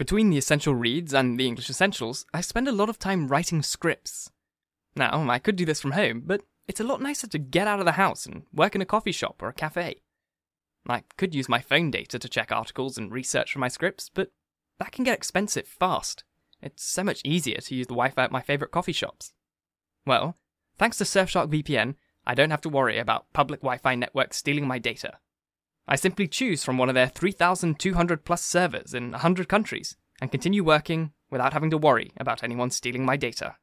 Between the essential reads and the English essentials, I spend a lot of time writing scripts. Now, I could do this from home, but it's a lot nicer to get out of the house and work in a coffee shop or a cafe. I could use my phone data to check articles and research for my scripts, but that can get expensive fast. It's so much easier to use the Wi Fi at my favourite coffee shops. Well, thanks to Surfshark VPN, I don't have to worry about public Wi Fi networks stealing my data. I simply choose from one of their 3,200 plus servers in 100 countries and continue working without having to worry about anyone stealing my data.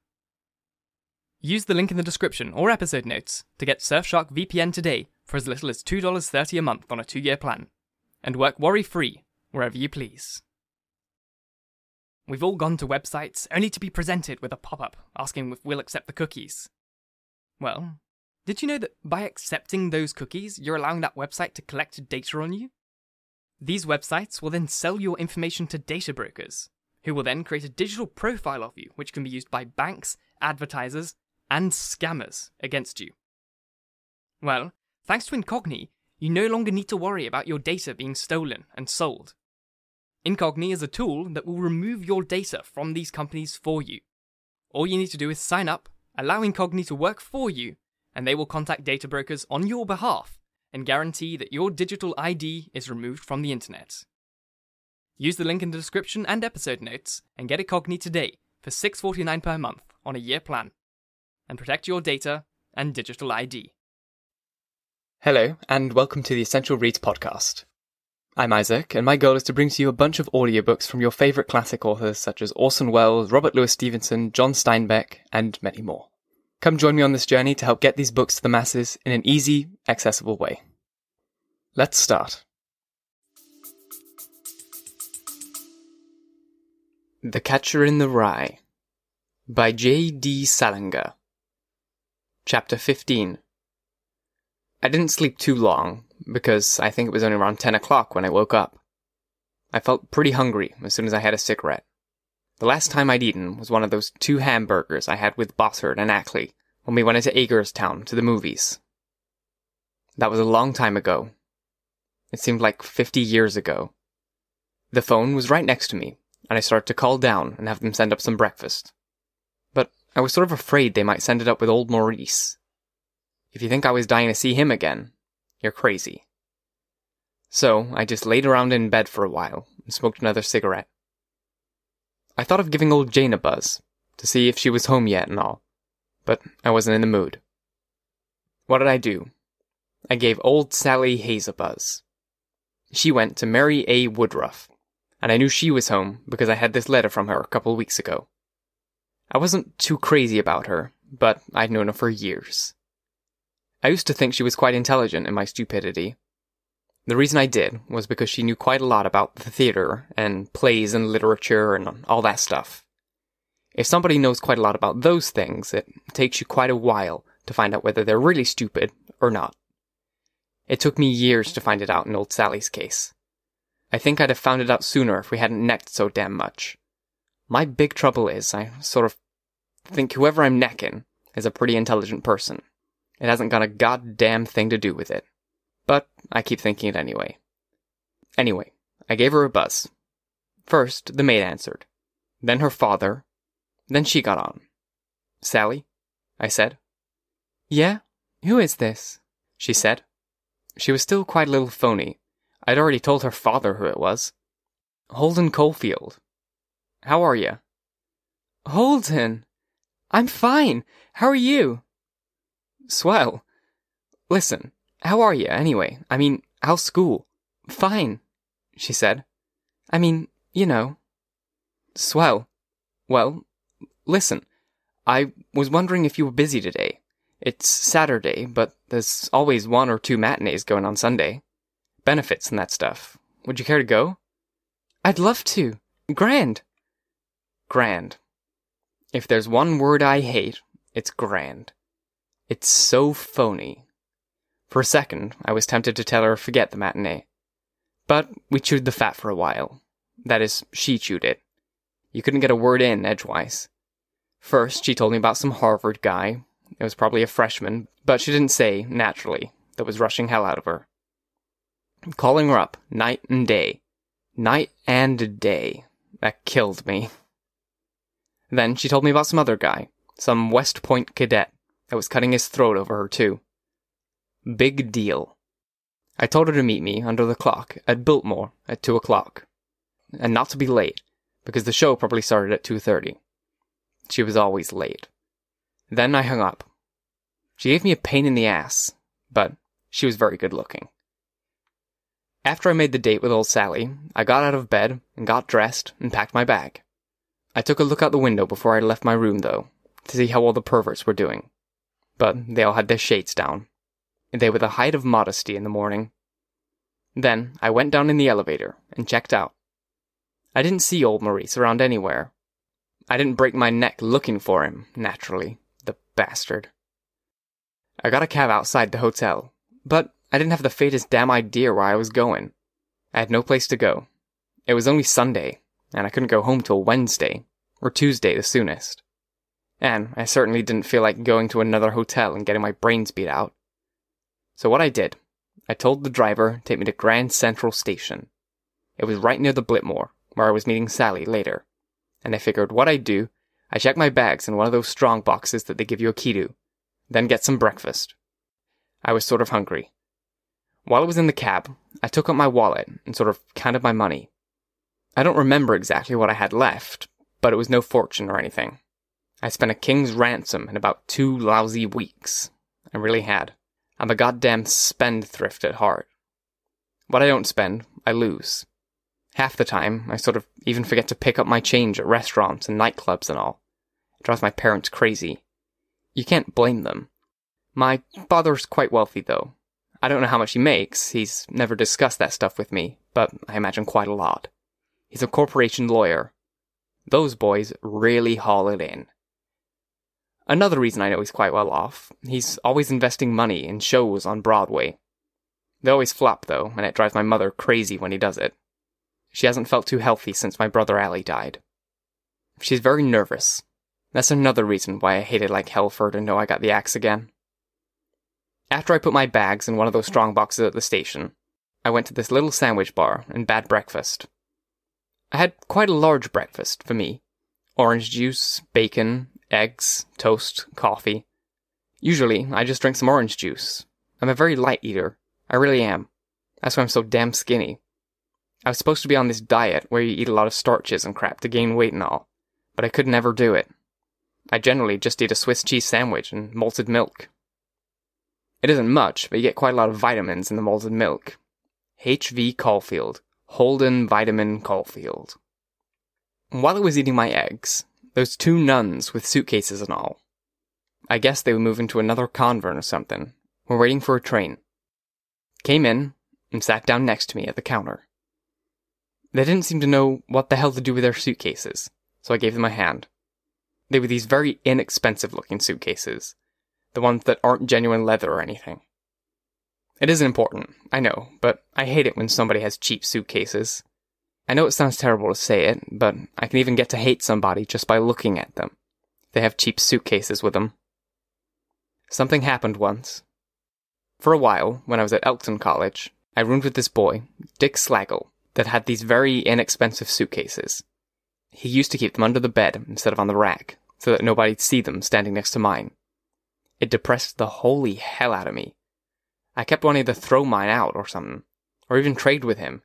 Use the link in the description or episode notes to get Surfshark VPN today for as little as $2.30 a month on a two year plan, and work worry free wherever you please. We've all gone to websites only to be presented with a pop up asking if we'll accept the cookies. Well, did you know that by accepting those cookies, you're allowing that website to collect data on you? These websites will then sell your information to data brokers, who will then create a digital profile of you, which can be used by banks, advertisers, and scammers against you. Well, thanks to Incogni, you no longer need to worry about your data being stolen and sold. Incogni is a tool that will remove your data from these companies for you. All you need to do is sign up, allow Incogni to work for you, and they will contact data brokers on your behalf and guarantee that your digital ID is removed from the internet. Use the link in the description and episode notes and get Incogni today for $6.49 per month on a year plan and protect your data and digital ID. Hello, and welcome to the Essential Reads podcast. I'm Isaac, and my goal is to bring to you a bunch of audiobooks from your favourite classic authors such as Orson Welles, Robert Louis Stevenson, John Steinbeck, and many more. Come join me on this journey to help get these books to the masses in an easy, accessible way. Let's start. The Catcher in the Rye by J. D. Salinger. Chapter 15 I didn't sleep too long, because I think it was only around 10 o'clock when I woke up. I felt pretty hungry as soon as I had a cigarette. The last time I'd eaten was one of those two hamburgers I had with Brossard and Ackley when we went into Agerstown to the movies. That was a long time ago. It seemed like 50 years ago. The phone was right next to me, and I started to call down and have them send up some breakfast. But I was sort of afraid they might send it up with old Maurice. If you think I was dying to see him again, you're crazy. So I just laid around in bed for a while and smoked another cigarette. I thought of giving old Jane a buzz to see if she was home yet and all, but I wasn't in the mood. What did I do? I gave old Sally Hayes a buzz. She went to Mary A. Woodruff, and I knew she was home because I had this letter from her a couple weeks ago. I wasn't too crazy about her, but I'd known her for years. I used to think she was quite intelligent in my stupidity. The reason I did was because she knew quite a lot about the theatre and plays and literature and all that stuff. If somebody knows quite a lot about those things, it takes you quite a while to find out whether they're really stupid or not. It took me years to find it out in old Sally's case. I think I'd have found it out sooner if we hadn't necked so damn much. My big trouble is, I sort of think whoever I'm necking is a pretty intelligent person. It hasn't got a goddamn thing to do with it. But I keep thinking it anyway. Anyway, I gave her a buzz. First, the maid answered. Then her father. Then she got on. Sally? I said. Yeah? Who is this? She said. She was still quite a little phony. I'd already told her father who it was. Holden Caulfield. How are you? Holden! I'm fine. How are you? Swell. Listen, how are you anyway? I mean, how's school? Fine, she said. I mean, you know. Swell. Well, listen, I was wondering if you were busy today. It's Saturday, but there's always one or two matinees going on Sunday. Benefits and that stuff. Would you care to go? I'd love to. Grand. Grand. If there's one word I hate, it's grand. It's so phony. For a second, I was tempted to tell her forget the matinee. But we chewed the fat for a while. That is, she chewed it. You couldn't get a word in edgewise. First, she told me about some Harvard guy. It was probably a freshman, but she didn't say, naturally, that was rushing hell out of her. Calling her up, night and day. Night and day. That killed me. Then she told me about some other guy, some West Point cadet, that was cutting his throat over her, too. Big deal. I told her to meet me under the clock at Biltmore at 2 o'clock. And not to be late, because the show probably started at 2.30. She was always late. Then I hung up. She gave me a pain in the ass, but she was very good looking. After I made the date with old Sally, I got out of bed and got dressed and packed my bag. I took a look out the window before I left my room, though, to see how all the perverts were doing. But they all had their shades down. They were the height of modesty in the morning. Then I went down in the elevator and checked out. I didn't see old Maurice around anywhere. I didn't break my neck looking for him, naturally, the bastard. I got a cab outside the hotel, but I didn't have the faintest damn idea where I was going. I had no place to go. It was only Sunday, and I couldn't go home till Wednesday, or Tuesday the soonest. And I certainly didn't feel like going to another hotel and getting my brains beat out. So what I did, I told the driver to take me to Grand Central Station. It was right near the Biltmore, where I was meeting Sally later. And I figured what I'd do, I'd check my bags in one of those strong boxes that they give you a key to, then get some breakfast. I was sort of hungry. While I was in the cab, I took out my wallet and sort of counted my money. I don't remember exactly what I had left, but it was no fortune or anything. I spent a king's ransom in about two lousy weeks. I really had. I'm a goddamn spendthrift at heart. What I don't spend, I lose. Half the time, I sort of even forget to pick up my change at restaurants and nightclubs and all. It drives my parents crazy. You can't blame them. My father's quite wealthy, though, I don't know how much he makes. He's never discussed that stuff with me, but I imagine quite a lot. He's a corporation lawyer. Those boys really haul it in. Another reason I know he's quite well off, he's always investing money in shows on Broadway. They always flop, though, and it drives my mother crazy when he does it. She hasn't felt too healthy since my brother Allie died. She's very nervous. That's another reason why I hated like hell for her to know I got the axe again. After I put my bags in one of those strong boxes at the station, I went to this little sandwich bar and bad breakfast. I had quite a large breakfast for me orange juice, bacon, eggs, toast, coffee. Usually, I just drink some orange juice. I'm a very light eater. I really am. That's why I'm so damn skinny. I was supposed to be on this diet where you eat a lot of starches and crap to gain weight and all, but I could never do it. I generally just eat a Swiss cheese sandwich and malted milk. It isn't much, but you get quite a lot of vitamins in the malted milk. H.V. Caulfield. Holden Vitamin Caulfield. While I was eating my eggs, those two nuns with suitcases and all, I guess they were moving to another convent or something, were waiting for a train. Came in and sat down next to me at the counter. They didn't seem to know what the hell to do with their suitcases, so I gave them a hand. They were these very inexpensive looking suitcases, the ones that aren't genuine leather or anything. It isn't important, I know, but I hate it when somebody has cheap suitcases. I know it sounds terrible to say it, but I can even get to hate somebody just by looking at them. They have cheap suitcases with them. Something happened once. For a while, when I was at Elkton College, I roomed with this boy, Dick Slagle, that had these very inexpensive suitcases. He used to keep them under the bed instead of on the rack, so that nobody'd see them standing next to mine. It depressed the holy hell out of me. I kept wanting to throw mine out or something, or even trade with him.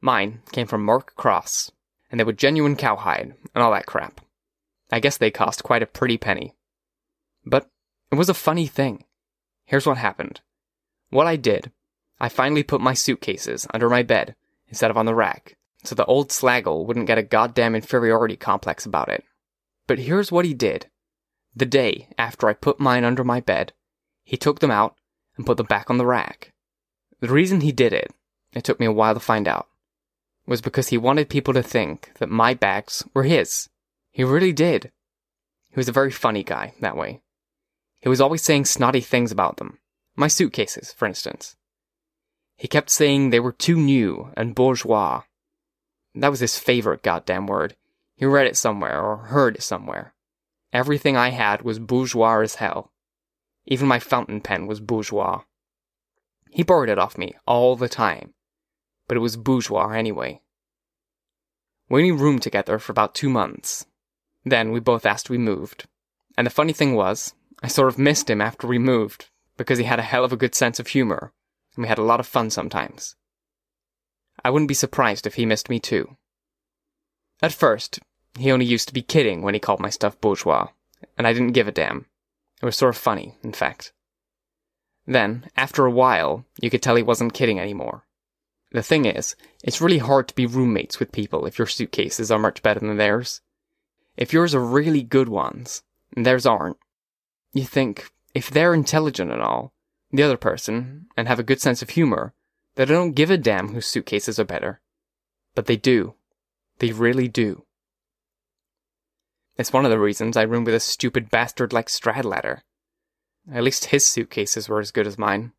Mine came from Mark Cross, and they were genuine cowhide and all that crap. I guess they cost quite a pretty penny. But it was a funny thing. Here's what happened. What I did, I finally put my suitcases under my bed instead of on the rack, so the old Slagle wouldn't get a goddamn inferiority complex about it. But here's what he did. The day after I put mine under my bed, he took them out and put them back on the rack. The reason he did it, it took me a while to find out, was because he wanted people to think that my bags were his. He really did. He was a very funny guy, that way. He was always saying snotty things about them. My suitcases, for instance. He kept saying they were too new and bourgeois. That was his favorite goddamn word. He read it somewhere or heard it somewhere. Everything I had was bourgeois as hell. Even my fountain pen was bourgeois. He borrowed it off me all the time, but it was bourgeois anyway. We only roomed together for about two months. Then we both asked to be moved. And the funny thing was, I sort of missed him after we moved, because he had a hell of a good sense of humor, and we had a lot of fun sometimes. I wouldn't be surprised if he missed me too. At first, he only used to be kidding when he called my stuff bourgeois, and I didn't give a damn. It was sort of funny, in fact. Then, after a while, you could tell he wasn't kidding anymore. The thing is, it's really hard to be roommates with people if your suitcases are much better than theirs. If yours are really good ones, and theirs aren't, you think, if they're intelligent and all, the other person, and have a good sense of humor, that they don't give a damn whose suitcases are better. But they do. They really do. It's one of the reasons I room with a stupid bastard like Stradlater. At least his suitcases were as good as mine.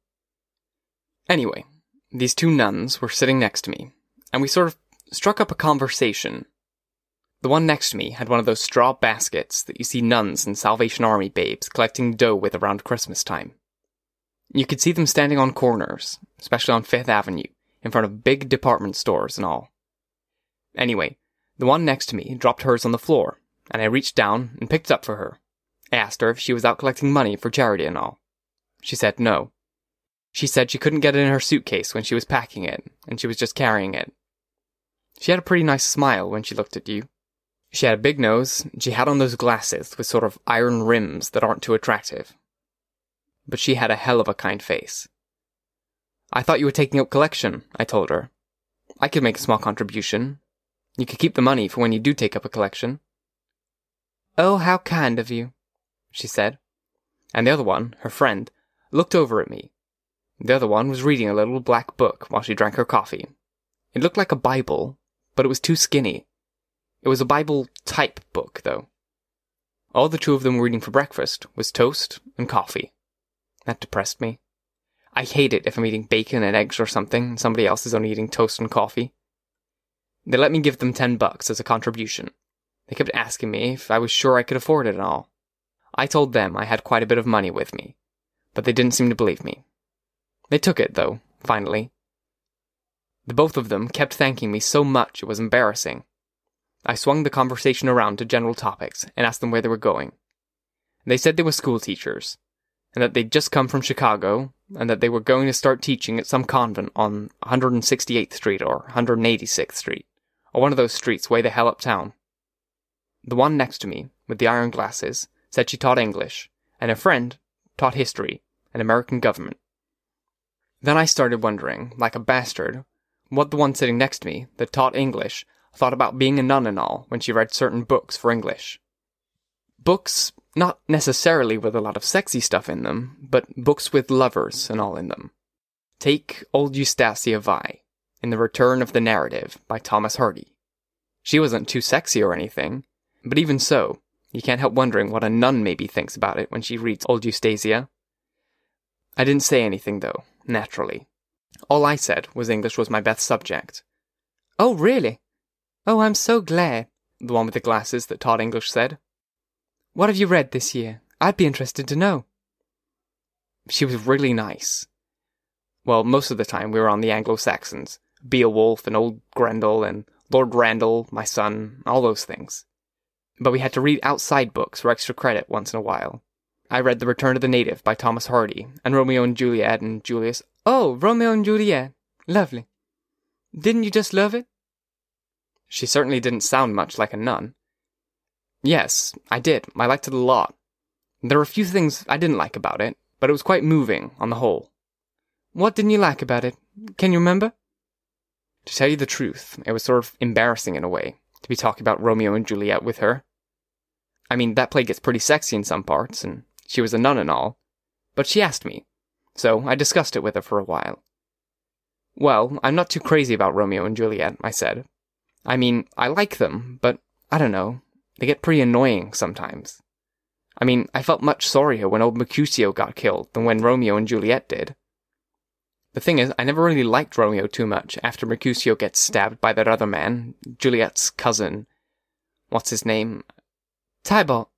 Anyway, these two nuns were sitting next to me, and we sort of struck up a conversation. The one next to me had one of those straw baskets that you see nuns and Salvation Army babes collecting dough with around Christmas time. You could see them standing on corners, especially on Fifth Avenue, in front of big department stores and all. Anyway, the one next to me dropped hers on the floor, and I reached down and picked it up for her. I asked her if she was out collecting money for charity and all. She said no. She said she couldn't get it in her suitcase when she was packing it, and she was just carrying it. She had a pretty nice smile when she looked at you. She had a big nose, and she had on those glasses with sort of iron rims that aren't too attractive. But she had a hell of a kind face. I thought you were taking up collection, I told her. I could make a small contribution. You could keep the money for when you do take up a collection. Oh, how kind of you, she said. And the other one, her friend, looked over at me. The other one was reading a little black book while she drank her coffee. It looked like a Bible, but it was too skinny. It was a Bible type book, though. All the two of them were eating for breakfast was toast and coffee. That depressed me. I hate it if I'm eating bacon and eggs or something and somebody else is only eating toast and coffee. They let me give them ten bucks as a contribution. They kept asking me if I was sure I could afford it and all. I told them I had quite a bit of money with me, but they didn't seem to believe me. They took it, though, finally. The both of them kept thanking me so much it was embarrassing. I swung the conversation around to general topics and asked them where they were going. They said they were school teachers, and that they'd just come from Chicago, and that they were going to start teaching at some convent on 168th Street or 186th Street, or one of those streets way the hell uptown. The one next to me, with the iron glasses, said she taught English, and her friend taught history and American government. Then I started wondering, like a bastard, what the one sitting next to me that taught English thought about being a nun and all when she read certain books for English. Books, not necessarily with a lot of sexy stuff in them, but books with lovers and all in them. Take Old Eustacia Vye, in The Return of the Native by Thomas Hardy. She wasn't too sexy or anything, but even so, you can't help wondering what a nun maybe thinks about it when she reads Old Eustacia. I didn't say anything, though, naturally. All I said was English was my best subject. Oh, really? Oh, I'm so glad, the one with the glasses that taught English said. What have you read this year? I'd be interested to know. She was really nice. Well, most of the time we were on the Anglo Saxons Beowulf and Old Grendel and Lord Randall, my son, all those things but we had to read outside books for extra credit once in a while. I read The Return of the Native by Thomas Hardy, and Romeo and Juliet and Julius. Oh, Romeo and Juliet. Lovely. Didn't you just love it? She certainly didn't sound much like a nun. Yes, I did. I liked it a lot. There were a few things I didn't like about it, but it was quite moving on the whole. What didn't you like about it? Can you remember? To tell you the truth, it was sort of embarrassing in a way to be talking about Romeo and Juliet with her. I mean, that play gets pretty sexy in some parts, and she was a nun and all. But she asked me, so I discussed it with her for a while. Well, I'm not too crazy about Romeo and Juliet, I said. I mean, I like them, but I don't know. They get pretty annoying sometimes. I mean, I felt much sorrier when old Mercutio got killed than when Romeo and Juliet did. The thing is, I never really liked Romeo too much after Mercutio gets stabbed by that other man, Juliet's cousin. What's his name? Tybalt.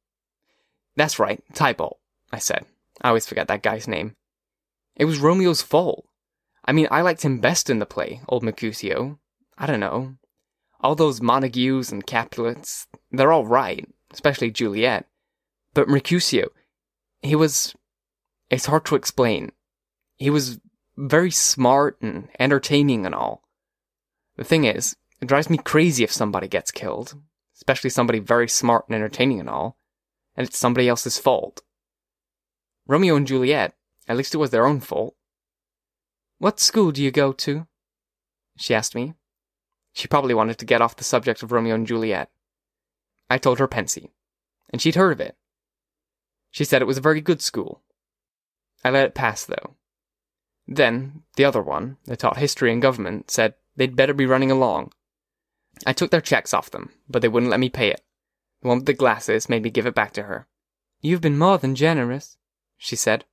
That's right, Tybalt, I said. I always forget that guy's name. It was Romeo's fault. I mean, I liked him best in the play, old Mercutio. I don't know. All those Montagues and Capulets, they're all right, especially Juliet. But Mercutio, he was. It's hard to explain. He was very smart and entertaining and all. The thing is, it drives me crazy if somebody gets killed, especially somebody very smart and entertaining and all, and it's somebody else's fault. Romeo and Juliet, at least it was their own fault. What school do you go to? She asked me. She probably wanted to get off the subject of Romeo and Juliet. I told her Pencey, and she'd heard of it. She said it was a very good school. I let it pass, though. Then, the other one, that taught history and government, said they'd better be running along. I took their checks off them, but they wouldn't let me pay it. The one with the glasses made me give it back to her. You've been more than generous, she said.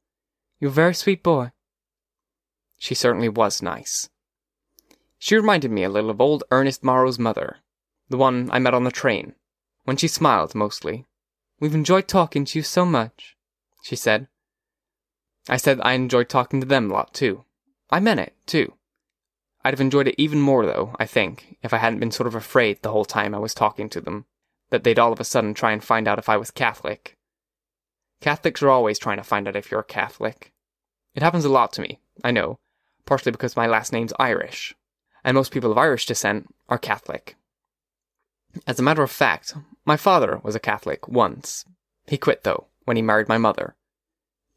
You're a very sweet boy. She certainly was nice. She reminded me a little of old Ernest Morrow's mother, the one I met on the train, when she smiled mostly. We've enjoyed talking to you so much, she said. I said I enjoyed talking to them a lot too. I meant it, too. I'd have enjoyed it even more, though, I think, if I hadn't been sort of afraid the whole time I was talking to them, that they'd all of a sudden try and find out if I was Catholic. Catholics are always trying to find out if you're a Catholic. It happens a lot to me, I know, partially because my last name's Irish, and most people of Irish descent are Catholic. As a matter of fact, my father was a Catholic once. He quit, though, when he married my mother.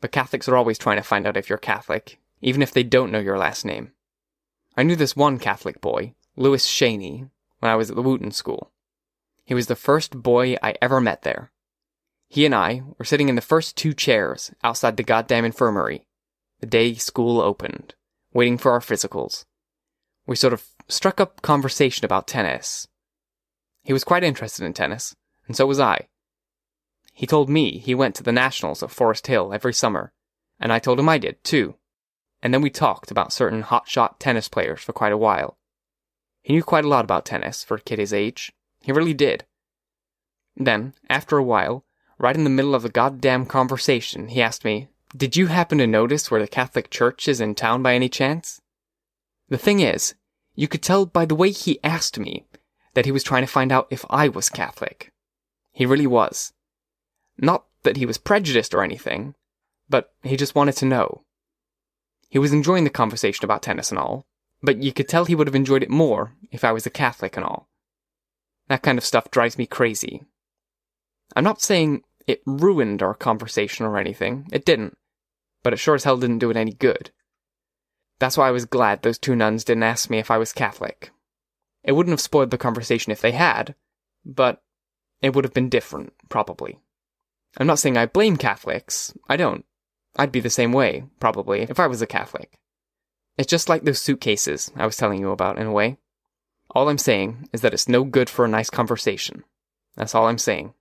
But Catholics are always trying to find out if you're Catholic, even if they don't know your last name. I knew this one Catholic boy, Louis Shaney, when I was at the Whooton School. He was the first boy I ever met there. He and I were sitting in the first two chairs outside the goddamn infirmary the day school opened, waiting for our physicals. We sort of struck up conversation about tennis. He was quite interested in tennis, and so was I. He told me he went to the Nationals at Forest Hill every summer, and I told him I did, too and then we talked about certain hotshot tennis players for quite a while. He knew quite a lot about tennis for a kid his age. He really did. Then, after a while, right in the middle of the goddamn conversation, he asked me, Did you happen to notice where the Catholic Church is in town by any chance? The thing is, you could tell by the way he asked me that he was trying to find out if I was Catholic. He really was. Not that he was prejudiced or anything, but he just wanted to know. He was enjoying the conversation about tennis and all, but you could tell he would have enjoyed it more if I was a Catholic and all. That kind of stuff drives me crazy. I'm not saying it ruined our conversation or anything, it didn't, but it sure as hell didn't do it any good. That's why I was glad those two nuns didn't ask me if I was Catholic. It wouldn't have spoiled the conversation if they had, but it would have been different, probably. I'm not saying I blame Catholics, I don't. I'd be the same way, probably, if I was a Catholic. It's just like those suitcases I was telling you about, in a way. All I'm saying is that it's no good for a nice conversation. That's all I'm saying.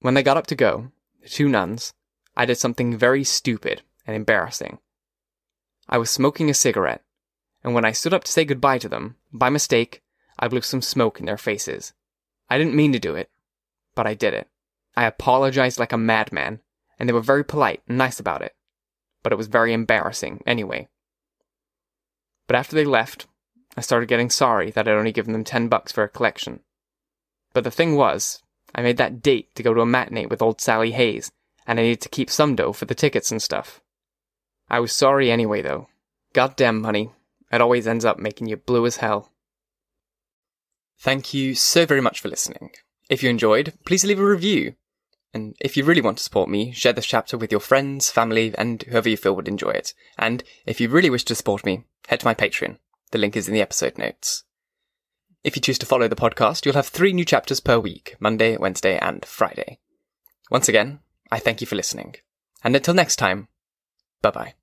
When they got up to go, the two nuns, I did something very stupid and embarrassing. I was smoking a cigarette, and when I stood up to say goodbye to them, by mistake, I blew some smoke in their faces. I didn't mean to do it, but I did it. I apologized like a madman, and they were very polite and nice about it. But it was very embarrassing, anyway. But after they left, I started getting sorry that I'd only given them ten bucks for a collection. But the thing was, I made that date to go to a matinee with old Sally Hayes, and I needed to keep some dough for the tickets and stuff. I was sorry anyway, though. Goddamn money. It always ends up making you blue as hell. Thank you so very much for listening. If you enjoyed, please leave a review. And if you really want to support me, share this chapter with your friends, family, and whoever you feel would enjoy it. And if you really wish to support me, head to my Patreon. The link is in the episode notes. If you choose to follow the podcast, you'll have three new chapters per week Monday, Wednesday, and Friday. Once again, I thank you for listening. And until next time, bye bye.